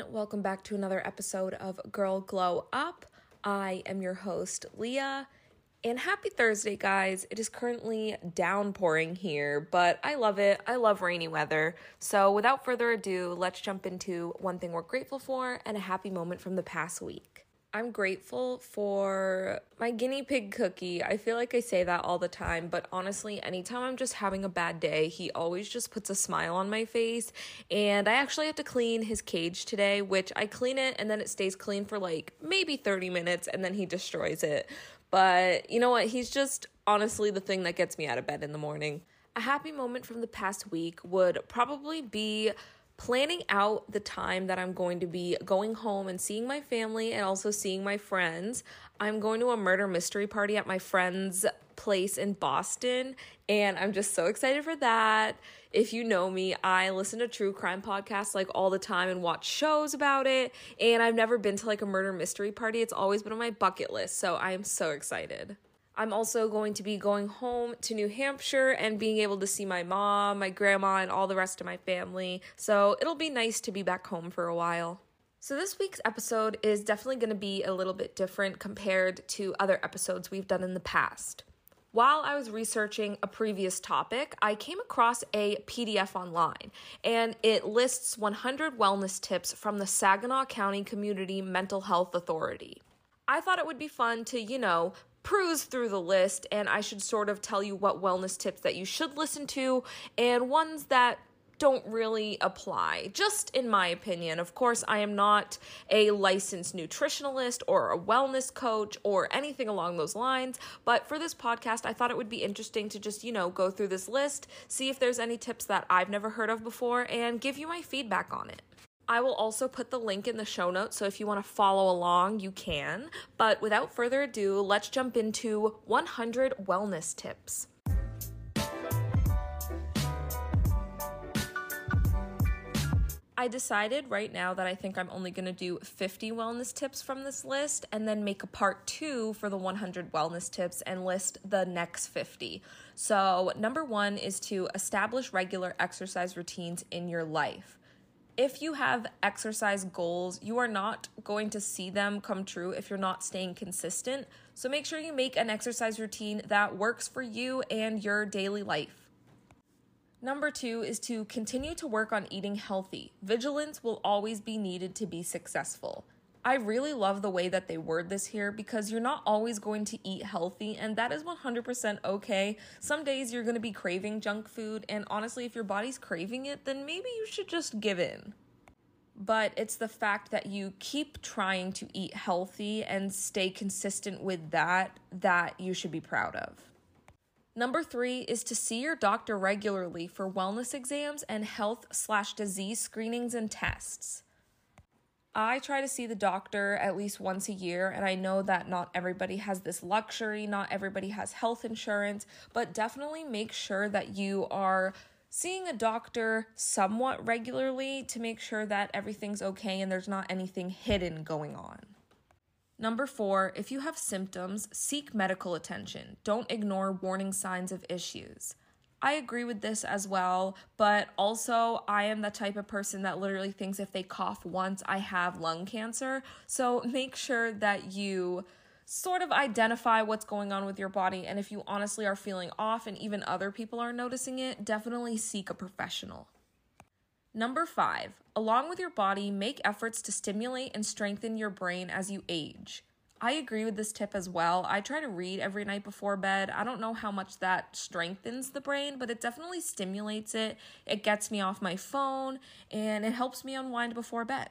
everyone. Welcome back to another episode of Girl Glow Up. I am your host, Leah. And happy Thursday, guys. It is currently downpouring here, but I love it. I love rainy weather. So, without further ado, let's jump into one thing we're grateful for and a happy moment from the past week. I'm grateful for my guinea pig cookie. I feel like I say that all the time, but honestly, anytime I'm just having a bad day, he always just puts a smile on my face. And I actually have to clean his cage today, which I clean it and then it stays clean for like maybe 30 minutes and then he destroys it. But you know what? He's just honestly the thing that gets me out of bed in the morning. A happy moment from the past week would probably be planning out the time that I'm going to be going home and seeing my family and also seeing my friends. I'm going to a murder mystery party at my friend's place in Boston, and I'm just so excited for that. If you know me, I listen to true crime podcasts like all the time and watch shows about it, and I've never been to like a murder mystery party. It's always been on my bucket list, so I am so excited. I'm also going to be going home to New Hampshire and being able to see my mom, my grandma, and all the rest of my family. So it'll be nice to be back home for a while. So, this week's episode is definitely going to be a little bit different compared to other episodes we've done in the past. While I was researching a previous topic, I came across a PDF online and it lists 100 wellness tips from the Saginaw County Community Mental Health Authority. I thought it would be fun to, you know, peruse through the list and I should sort of tell you what wellness tips that you should listen to and ones that don't really apply, just in my opinion. Of course, I am not a licensed nutritionalist or a wellness coach or anything along those lines, but for this podcast, I thought it would be interesting to just, you know, go through this list, see if there's any tips that I've never heard of before, and give you my feedback on it. I will also put the link in the show notes, so if you want to follow along, you can. But without further ado, let's jump into 100 wellness tips. I decided right now that I think I'm only going to do 50 wellness tips from this list and then make a part two for the 100 wellness tips and list the next 50. So, number one is to establish regular exercise routines in your life if you have exercise goals, you are not going to see them come true if you're not staying consistent. So make sure you make an exercise routine that works for you and your daily life. Number two is to continue to work on eating healthy. Vigilance will always be needed to be successful. I really love the way that they word this here because you're not always going to eat healthy, and that is 100% okay. Some days you're going to be craving junk food, and honestly, if your body's craving it, then maybe you should just give in. But it's the fact that you keep trying to eat healthy and stay consistent with that that you should be proud of. Number three is to see your doctor regularly for wellness exams and health slash disease screenings and tests. I try to see the doctor at least once a year, and I know that not everybody has this luxury, not everybody has health insurance, but definitely make sure that you are seeing a doctor somewhat regularly to make sure that everything's okay and there's not anything hidden going on. Number four, if you have symptoms, seek medical attention. Don't ignore warning signs of issues. I agree with this as well, but also I am the type of person that literally thinks if they cough once, I have lung cancer. So make sure that you sort of identify what's going on with your body. And if you honestly are feeling off and even other people are noticing it, definitely seek a professional. Number five, along with your body, make efforts to stimulate and strengthen your brain as you age. I agree with this tip as well. I try to read every night before bed. I don't know how much that strengthens the brain, but it definitely stimulates it. It gets me off my phone and it helps me unwind before bed.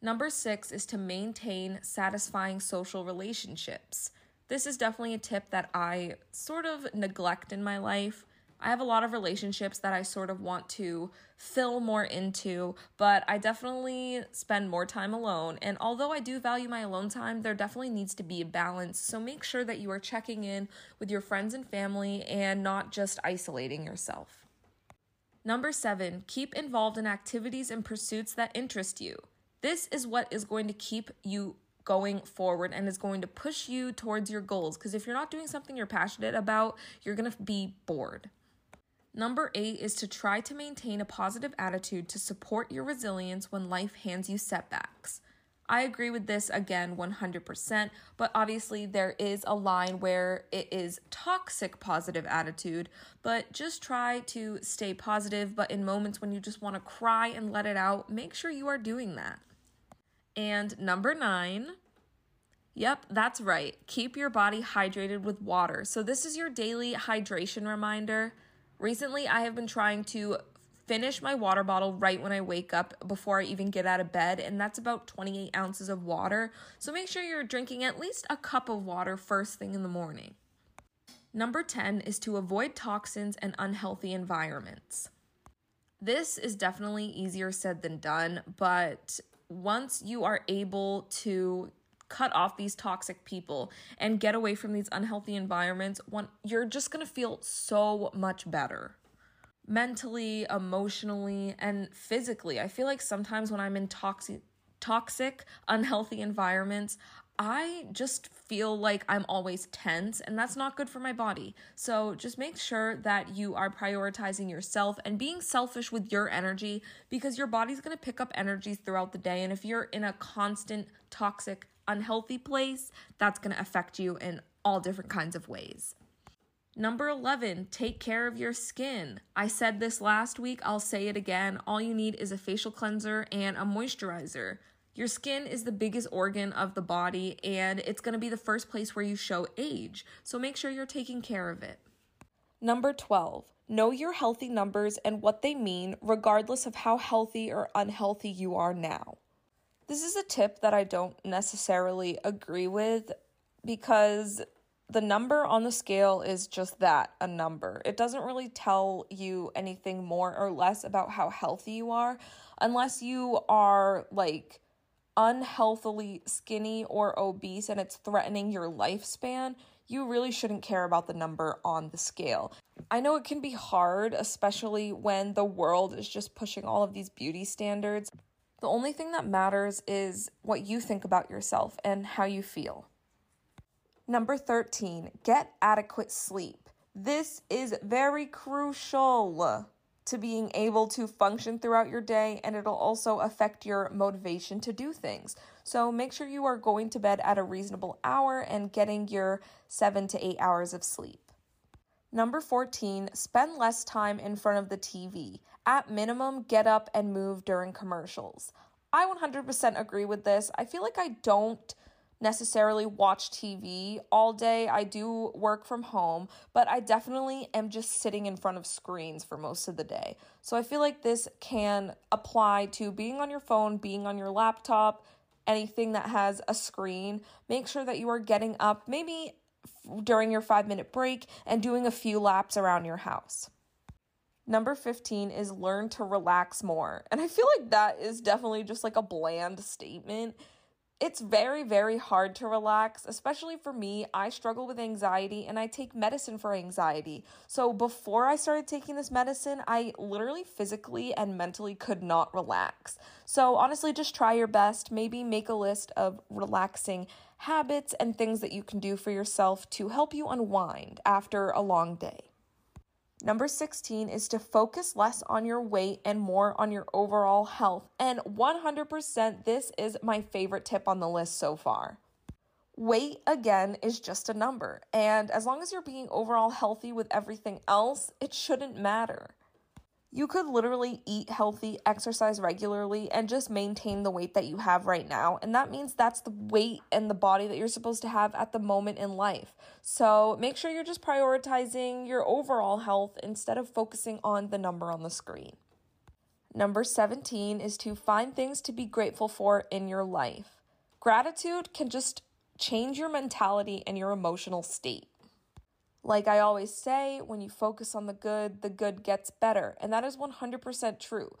Number six is to maintain satisfying social relationships. This is definitely a tip that I sort of neglect in my life. I have a lot of relationships that I sort of want to fill more into, but I definitely spend more time alone. And although I do value my alone time, there definitely needs to be a balance. So make sure that you are checking in with your friends and family and not just isolating yourself. Number seven, keep involved in activities and pursuits that interest you. This is what is going to keep you going forward and is going to push you towards your goals. Because if you're not doing something you're passionate about, you're going to be bored. Number eight is to try to maintain a positive attitude to support your resilience when life hands you setbacks. I agree with this again 100%, but obviously there is a line where it is toxic positive attitude, but just try to stay positive. But in moments when you just want to cry and let it out, make sure you are doing that. And number nine, Yep, that's right. Keep your body hydrated with water. So, this is your daily hydration reminder. Recently, I have been trying to finish my water bottle right when I wake up before I even get out of bed, and that's about 28 ounces of water. So, make sure you're drinking at least a cup of water first thing in the morning. Number 10 is to avoid toxins and unhealthy environments. This is definitely easier said than done, but once you are able to cut off these toxic people and get away from these unhealthy environments, one you're just to feel so much better. Mentally, emotionally, and physically. I feel like sometimes when I'm in toxic toxic, unhealthy environments, I just feel like I'm always tense, and that's not good for my body. So just make sure that you are prioritizing yourself and being selfish with your energy because your body's gonna pick up energies throughout the day. And if you're in a constant toxic, unhealthy place, that's gonna affect you in all different kinds of ways. Number 11, take care of your skin. I said this last week, I'll say it again. All you need is a facial cleanser and a moisturizer. Your skin is the biggest organ of the body and it's going to be the first place where you show age. So make sure you're taking care of it. Number 12, know your healthy numbers and what they mean, regardless of how healthy or unhealthy you are now. This is a tip that I don't necessarily agree with because the number on the scale is just that a number. It doesn't really tell you anything more or less about how healthy you are unless you are like unhealthily skinny or obese and it's threatening your lifespan, you really shouldn't care about the number on the scale. I know it can be hard, especially when the world is just pushing all of these beauty standards. The only thing that matters is what you think about yourself and how you feel. Number 13, get adequate sleep. This is very crucial to being able to function throughout your day and it'll also affect your motivation to do things. So make sure you are going to bed at a reasonable hour and getting your 7 to 8 hours of sleep. Number 14, spend less time in front of the TV. At minimum, get up and move during commercials. I 100% agree with this. I feel like I don't necessarily watch TV all day. I do work from home, but I definitely am just sitting in front of screens for most of the day. So I feel like this can apply to being on your phone, being on your laptop, anything that has a screen. Make sure that you are getting up maybe during your five minute break and doing a few laps around your house. Number 15 is learn to relax more. And I feel like that is definitely just like a bland statement it's very, very hard to relax, especially for me. I struggle with anxiety and I take medicine for anxiety. So before I started taking this medicine, I literally physically and mentally could not relax. So honestly, just try your best. Maybe make a list of relaxing habits and things that you can do for yourself to help you unwind after a long day. Number 16 is to focus less on your weight and more on your overall health. And 100%, this is my favorite tip on the list so far. Weight, again, is just a number. And as long as you're being overall healthy with everything else, it shouldn't matter. You could literally eat healthy, exercise regularly, and just maintain the weight that you have right now. And that means that's the weight and the body that you're supposed to have at the moment in life. So make sure you're just prioritizing your overall health instead of focusing on the number on the screen. Number 17 is to find things to be grateful for in your life. Gratitude can just change your mentality and your emotional state. Like I always say, when you focus on the good, the good gets better. And that is 100% true.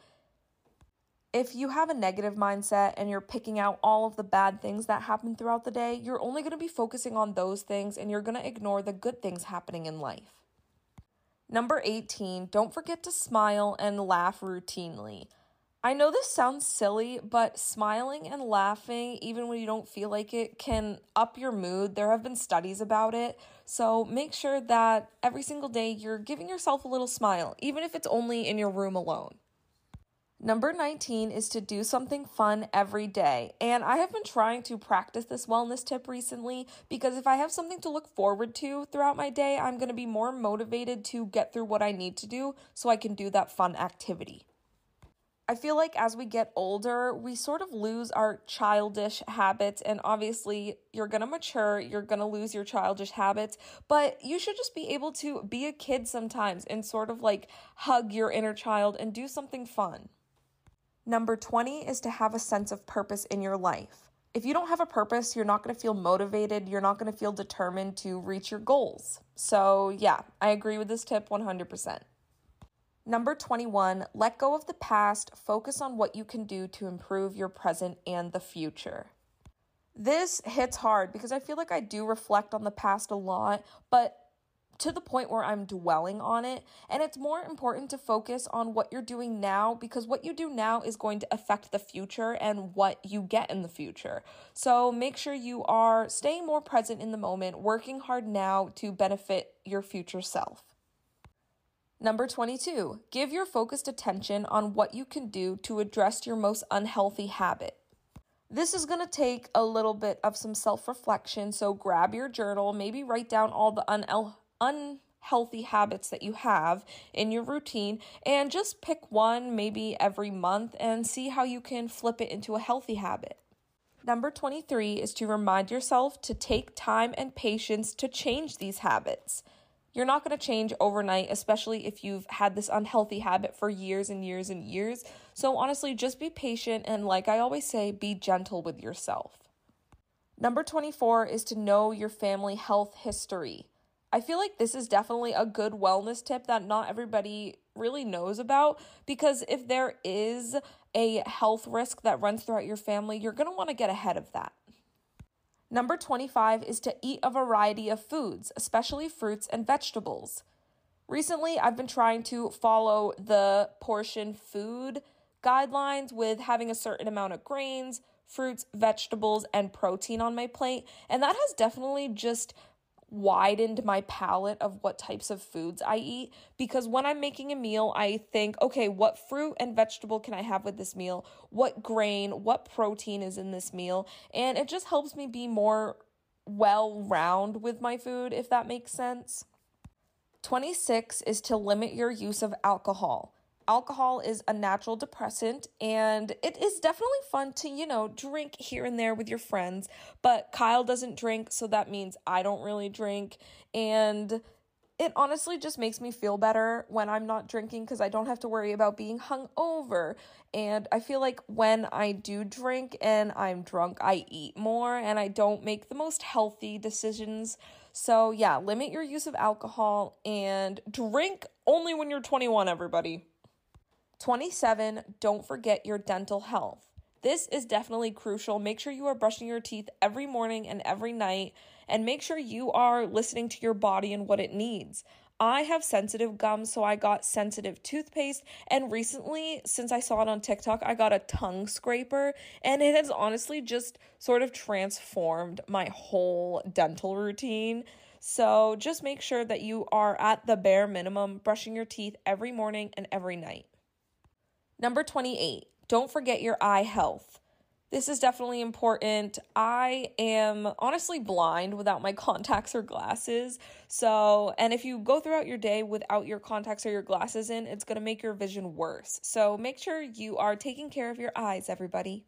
If you have a negative mindset and you're picking out all of the bad things that happen throughout the day, you're only going to be focusing on those things and you're going to ignore the good things happening in life. Number 18, don't forget to smile and laugh routinely. I know this sounds silly, but smiling and laughing, even when you don't feel like it, can up your mood. There have been studies about it. So make sure that every single day you're giving yourself a little smile, even if it's only in your room alone. Number 19 is to do something fun every day. And I have been trying to practice this wellness tip recently because if I have something to look forward to throughout my day, I'm going to be more motivated to get through what I need to do so I can do that fun activity. I feel like as we get older, we sort of lose our childish habits. And obviously, you're gonna mature, you're gonna lose your childish habits, but you should just be able to be a kid sometimes and sort of like hug your inner child and do something fun. Number 20 is to have a sense of purpose in your life. If you don't have a purpose, you're not going to feel motivated, you're not going to feel determined to reach your goals. So, yeah, I agree with this tip 100%. Number 21, let go of the past, focus on what you can do to improve your present and the future. This hits hard because I feel like I do reflect on the past a lot, but to the point where I'm dwelling on it. And it's more important to focus on what you're doing now because what you do now is going to affect the future and what you get in the future. So make sure you are staying more present in the moment, working hard now to benefit your future self. Number 22, give your focused attention on what you can do to address your most unhealthy habit. This is going to take a little bit of some self reflection, so grab your journal, maybe write down all the unhealthy unhealthy habits that you have in your routine and just pick one maybe every month and see how you can flip it into a healthy habit. Number 23 is to remind yourself to take time and patience to change these habits. You're not going to change overnight, especially if you've had this unhealthy habit for years and years and years. So, honestly, just be patient and, like I always say, be gentle with yourself. Number 24 is to know your family health history. I feel like this is definitely a good wellness tip that not everybody really knows about because if there is a health risk that runs throughout your family, you're going to want to get ahead of that. Number 25 is to eat a variety of foods, especially fruits and vegetables. Recently, I've been trying to follow the portion food guidelines with having a certain amount of grains, fruits, vegetables, and protein on my plate, and that has definitely just widened my palette of what types of foods I eat because when I'm making a meal, I think, okay, what fruit and vegetable can I have with this meal? What grain, what protein is in this meal? And it just helps me be more well round with my food, if that makes sense. 26 is to limit your use of alcohol alcohol is a natural depressant and it is definitely fun to, you know, drink here and there with your friends. But Kyle doesn't drink, so that means I don't really drink. And it honestly just makes me feel better when I'm not drinking because I don't have to worry about being hungover. And I feel like when I do drink and I'm drunk, I eat more and I don't make the most healthy decisions. So, yeah, limit your use of alcohol and drink only when you're 21, everybody. 27, don't forget your dental health. This is definitely crucial. Make sure you are brushing your teeth every morning and every night, and make sure you are listening to your body and what it needs. I have sensitive gums, so I got sensitive toothpaste. And recently, since I saw it on TikTok, I got a tongue scraper, and it has honestly just sort of transformed my whole dental routine. So just make sure that you are at the bare minimum brushing your teeth every morning and every night. Number 28, don't forget your eye health. This is definitely important. I am honestly blind without my contacts or glasses. So, and if you go throughout your day without your contacts or your glasses in, it's going to make your vision worse. So, make sure you are taking care of your eyes, everybody.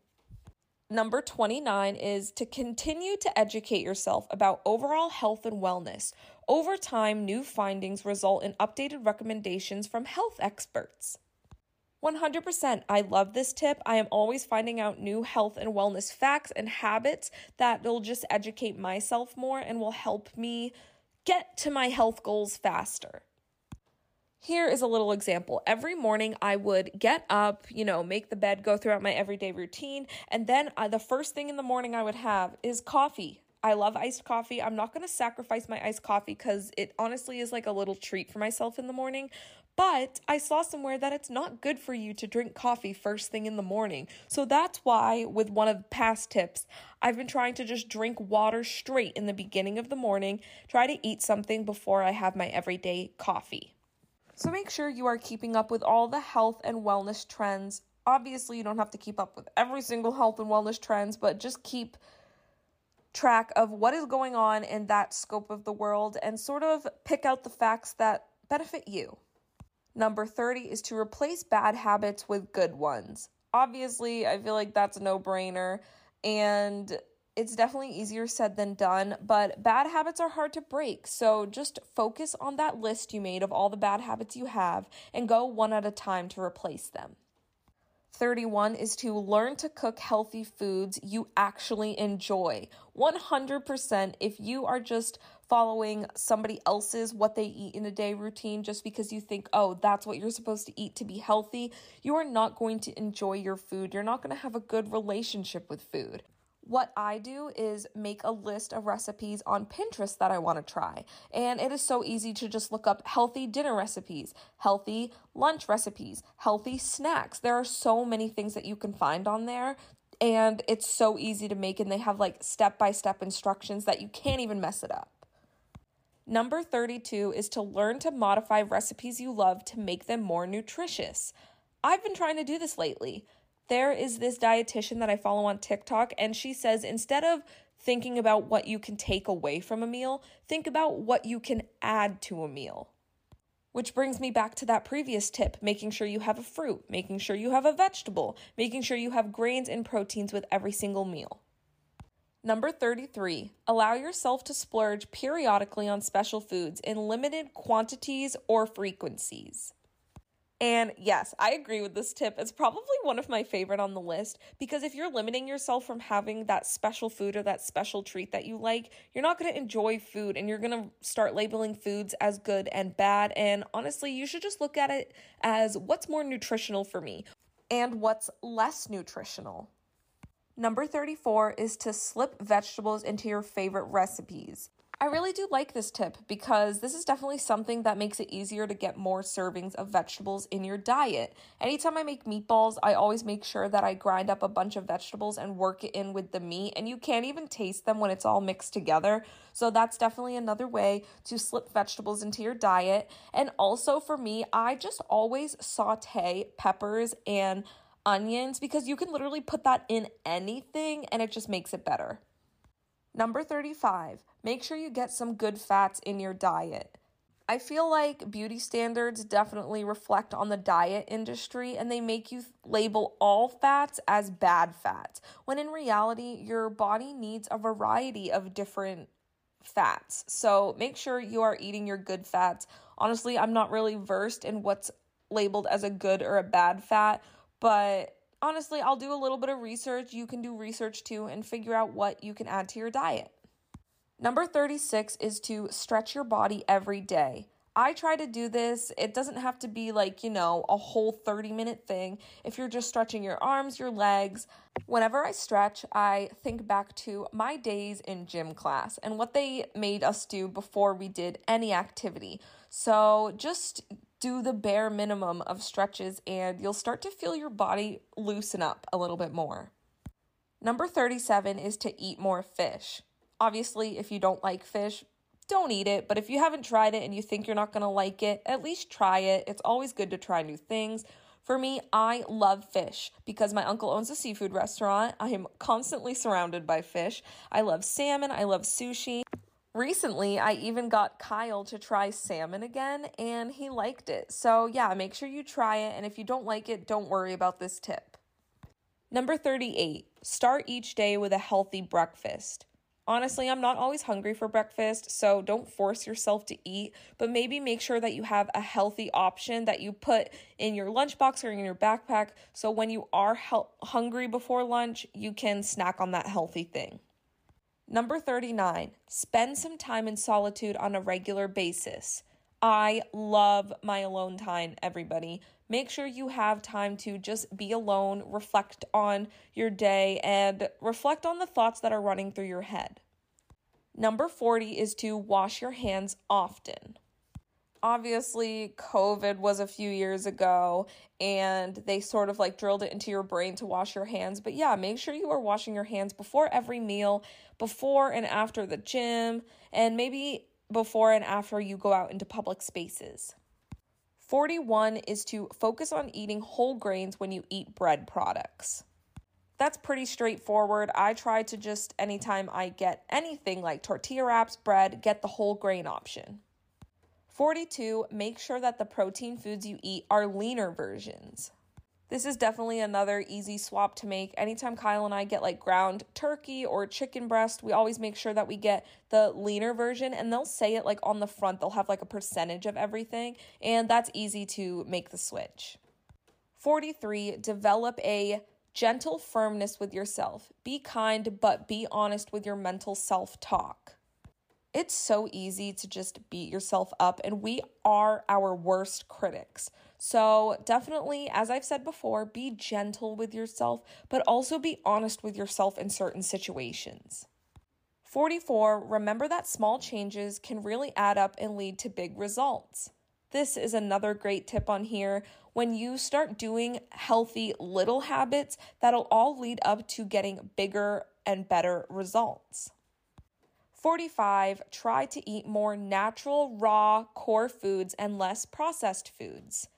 Number 29 is to continue to educate yourself about overall health and wellness. Over time, new findings result in updated recommendations from health experts. 100%. I love this tip. I am always finding out new health and wellness facts and habits that will just educate myself more and will help me get to my health goals faster. Here is a little example. Every morning I would get up, you know, make the bed, go throughout my everyday routine, and then uh, the first thing in the morning I would have is coffee. I love iced coffee. I'm not going to sacrifice my iced coffee because it honestly is like a little treat for myself in the morning. But I saw somewhere that it's not good for you to drink coffee first thing in the morning. So that's why, with one of the past tips, I've been trying to just drink water straight in the beginning of the morning, try to eat something before I have my everyday coffee. So make sure you are keeping up with all the health and wellness trends. Obviously, you don't have to keep up with every single health and wellness trends, but just keep track of what is going on in that scope of the world and sort of pick out the facts that benefit you. Number 30 is to replace bad habits with good ones. Obviously, I feel like that's a no brainer and it's definitely easier said than done, but bad habits are hard to break. So just focus on that list you made of all the bad habits you have and go one at a time to replace them. 31 is to learn to cook healthy foods you actually enjoy. 100% if you are just following somebody else's what they eat in a day routine just because you think, oh, that's what you're supposed to eat to be healthy, you are not going to enjoy your food. You're not going to have a good relationship with food what I do is make a list of recipes on Pinterest that I want to try. And it is so easy to just look up healthy dinner recipes, healthy lunch recipes, healthy snacks. There are so many things that you can find on there. And it's so easy to make, and they have like step by step instructions that you can't even mess it up. Number 32 is to learn to modify recipes you love to make them more nutritious. I've been trying to do this lately there is this dietitian that I follow on TikTok, and she says instead of thinking about what you can take away from a meal, think about what you can add to a meal. Which brings me back to that previous tip making sure you have a fruit, making sure you have a vegetable, making sure you have grains and proteins with every single meal. Number 33, allow yourself to splurge periodically on special foods in limited quantities or frequencies. And yes, I agree with this tip. It's probably one of my favorite on the list because if you're limiting yourself from having that special food or that special treat that you like, you're not going to enjoy food and you're going to start labeling foods as good and bad. And honestly, you should just look at it as what's more nutritional for me and what's less nutritional. Number 34 is to slip vegetables into your favorite recipes. I really do like this tip because this is definitely something that makes it easier to get more servings of vegetables in your diet. Anytime I make meatballs, I always make sure that I grind up a bunch of vegetables and work it in with the meat, and you can't even taste them when it's all mixed together. So that's definitely another way to slip vegetables into your diet. And also for me, I just always saute peppers and onions because you can literally put that in anything and it just makes it better. Number 35, make sure you get some good fats in your diet. I feel like beauty standards definitely reflect on the diet industry and they make you label all fats as bad fats, when in reality, your body needs a variety of different fats. So make sure you are eating your good fats. Honestly, I'm not really versed in what's labeled as a good or a bad fat, but honestly, I'll do a little bit of research. You can do research too and figure out what you can add to your diet. Number 36 is to stretch your body every day. I try to do this. It doesn't have to be like, you know, a whole 30 minute thing. If you're just stretching your arms, your legs, whenever I stretch, I think back to my days in gym class and what they made us do before we did any activity. So just do the bare minimum of stretches and you'll start to feel your body loosen up a little bit more. Number 37 is to eat more fish. Obviously, if you don't like fish, don't eat it, but if you haven't tried it and you think you're not gonna like it, at least try it. It's always good to try new things. For me, I love fish because my uncle owns a seafood restaurant. I am constantly surrounded by fish. I love salmon, I love sushi. Recently, I even got Kyle to try salmon again and he liked it. So, yeah, make sure you try it. And if you don't like it, don't worry about this tip. Number 38, start each day with a healthy breakfast. Honestly, I'm not always hungry for breakfast, so don't force yourself to eat, but maybe make sure that you have a healthy option that you put in your lunchbox or in your backpack so when you are he- hungry before lunch, you can snack on that healthy thing. Number 39, spend some time in solitude on a regular basis. I love my alone time, everybody. Make sure you have time to just be alone, reflect on your day, and reflect on the thoughts that are running through your head. Number 40 is to wash your hands often. Obviously, COVID was a few years ago and they sort of like drilled it into your brain to wash your hands. But yeah, make sure you are washing your hands before every meal, before and after the gym, and maybe before and after you go out into public spaces. 41 is to focus on eating whole grains when you eat bread products. That's pretty straightforward. I try to just, anytime I get anything like tortilla wraps, bread, get the whole grain option. 42, make sure that the protein foods you eat are leaner versions. This is definitely another easy swap to make. Anytime Kyle and I get like ground turkey or chicken breast, we always make sure that we get the leaner version and they'll say it like on the front. They'll have like a percentage of everything, and that's easy to make the switch. 43, develop a gentle firmness with yourself. Be kind, but be honest with your mental self talk. It's so easy to just beat yourself up, and we are our worst critics. So, definitely, as I've said before, be gentle with yourself, but also be honest with yourself in certain situations. 44, remember that small changes can really add up and lead to big results. This is another great tip on here. When you start doing healthy little habits, that'll all lead up to getting bigger and better results. 45, try to eat more natural, raw, core foods and less processed foods.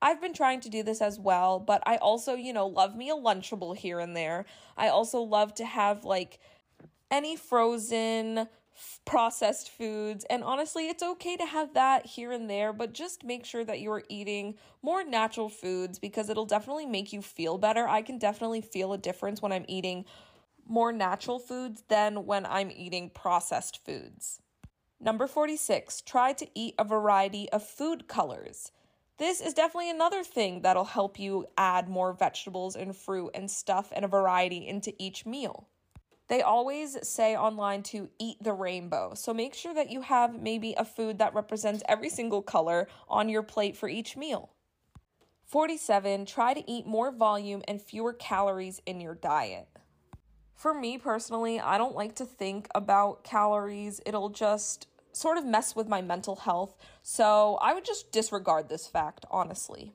I've been trying to do this as well, but I also, you know, love me a Lunchable here and there. I also love to have like any frozen processed foods. And honestly, it's okay to have that here and there, but just make sure that you are eating more natural foods because it'll definitely make you feel better. I can definitely feel a difference when I'm eating more natural foods than when I'm eating processed foods. Number 46, try to eat a variety of food colors. This is definitely another thing that'll help you add more vegetables and fruit and stuff and a variety into each meal. They always say online to eat the rainbow. So make sure that you have maybe a food that represents every single color on your plate for each meal. 47. Try to eat more volume and fewer calories in your diet. For me personally, I don't like to think about calories. It'll just sort of mess with my mental health. So I would just disregard this fact, honestly.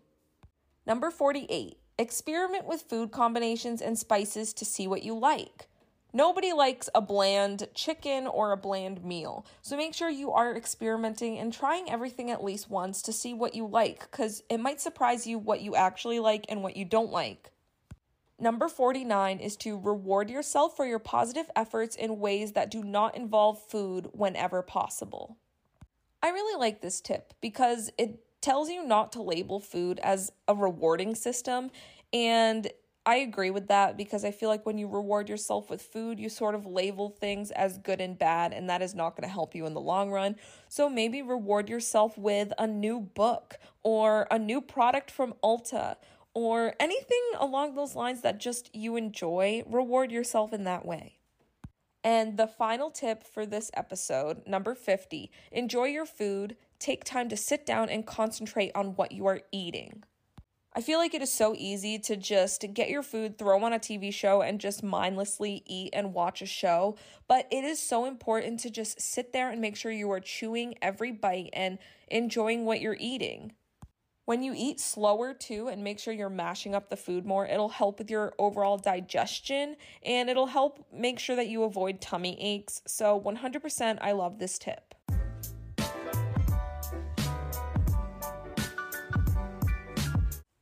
Number 48. Experiment with food combinations and spices to see what you like. Nobody likes a bland chicken or a bland meal. So make sure you are experimenting and trying everything at least once to see what you like, because it might surprise you what you actually like and what you don't like. Number 49 is to reward yourself for your positive efforts in ways that do not involve food whenever possible. I really like this tip because it tells you not to label food as a rewarding system. And I agree with that because I feel like when you reward yourself with food, you sort of label things as good and bad, and that is not going to help you in the long run. So maybe reward yourself with a new book or a new product from Ulta or anything along those lines that just you enjoy, reward yourself in that way. And the final tip for this episode, number 50 enjoy your food, take time to sit down and concentrate on what you are eating. I feel like it is so easy to just get your food, throw on a TV show, and just mindlessly eat and watch a show. But it is so important to just sit there and make sure you are chewing every bite and enjoying what you're eating. When you eat slower too and make sure you're mashing up the food more, it'll help with your overall digestion and it'll help make sure that you avoid tummy aches. So, 100% I love this tip.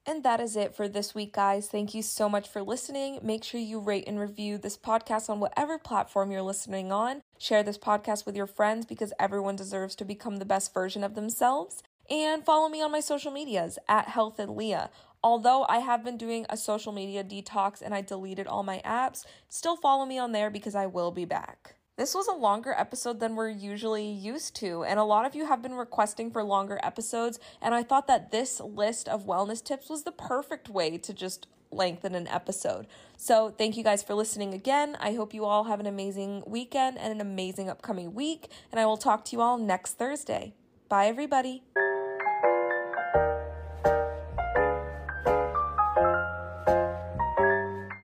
And that is it for this week, guys. Thank you so much for listening. Make sure you rate and review this podcast on whatever platform you're listening on. Share this podcast with your friends because everyone deserves to become the best version of themselves. And follow me on my social medias at Health and Leah. Although I have been doing a social media detox and I deleted all my apps, still follow me on there because I will be back. This was a longer episode than we're usually used to, and a lot of you have been requesting for longer episodes, and I thought that this list of wellness tips was the perfect way to just lengthen an episode. So, thank you guys for listening again. I hope you all have an amazing weekend and an amazing upcoming week, and I will talk to you all next Thursday. Bye, everybody.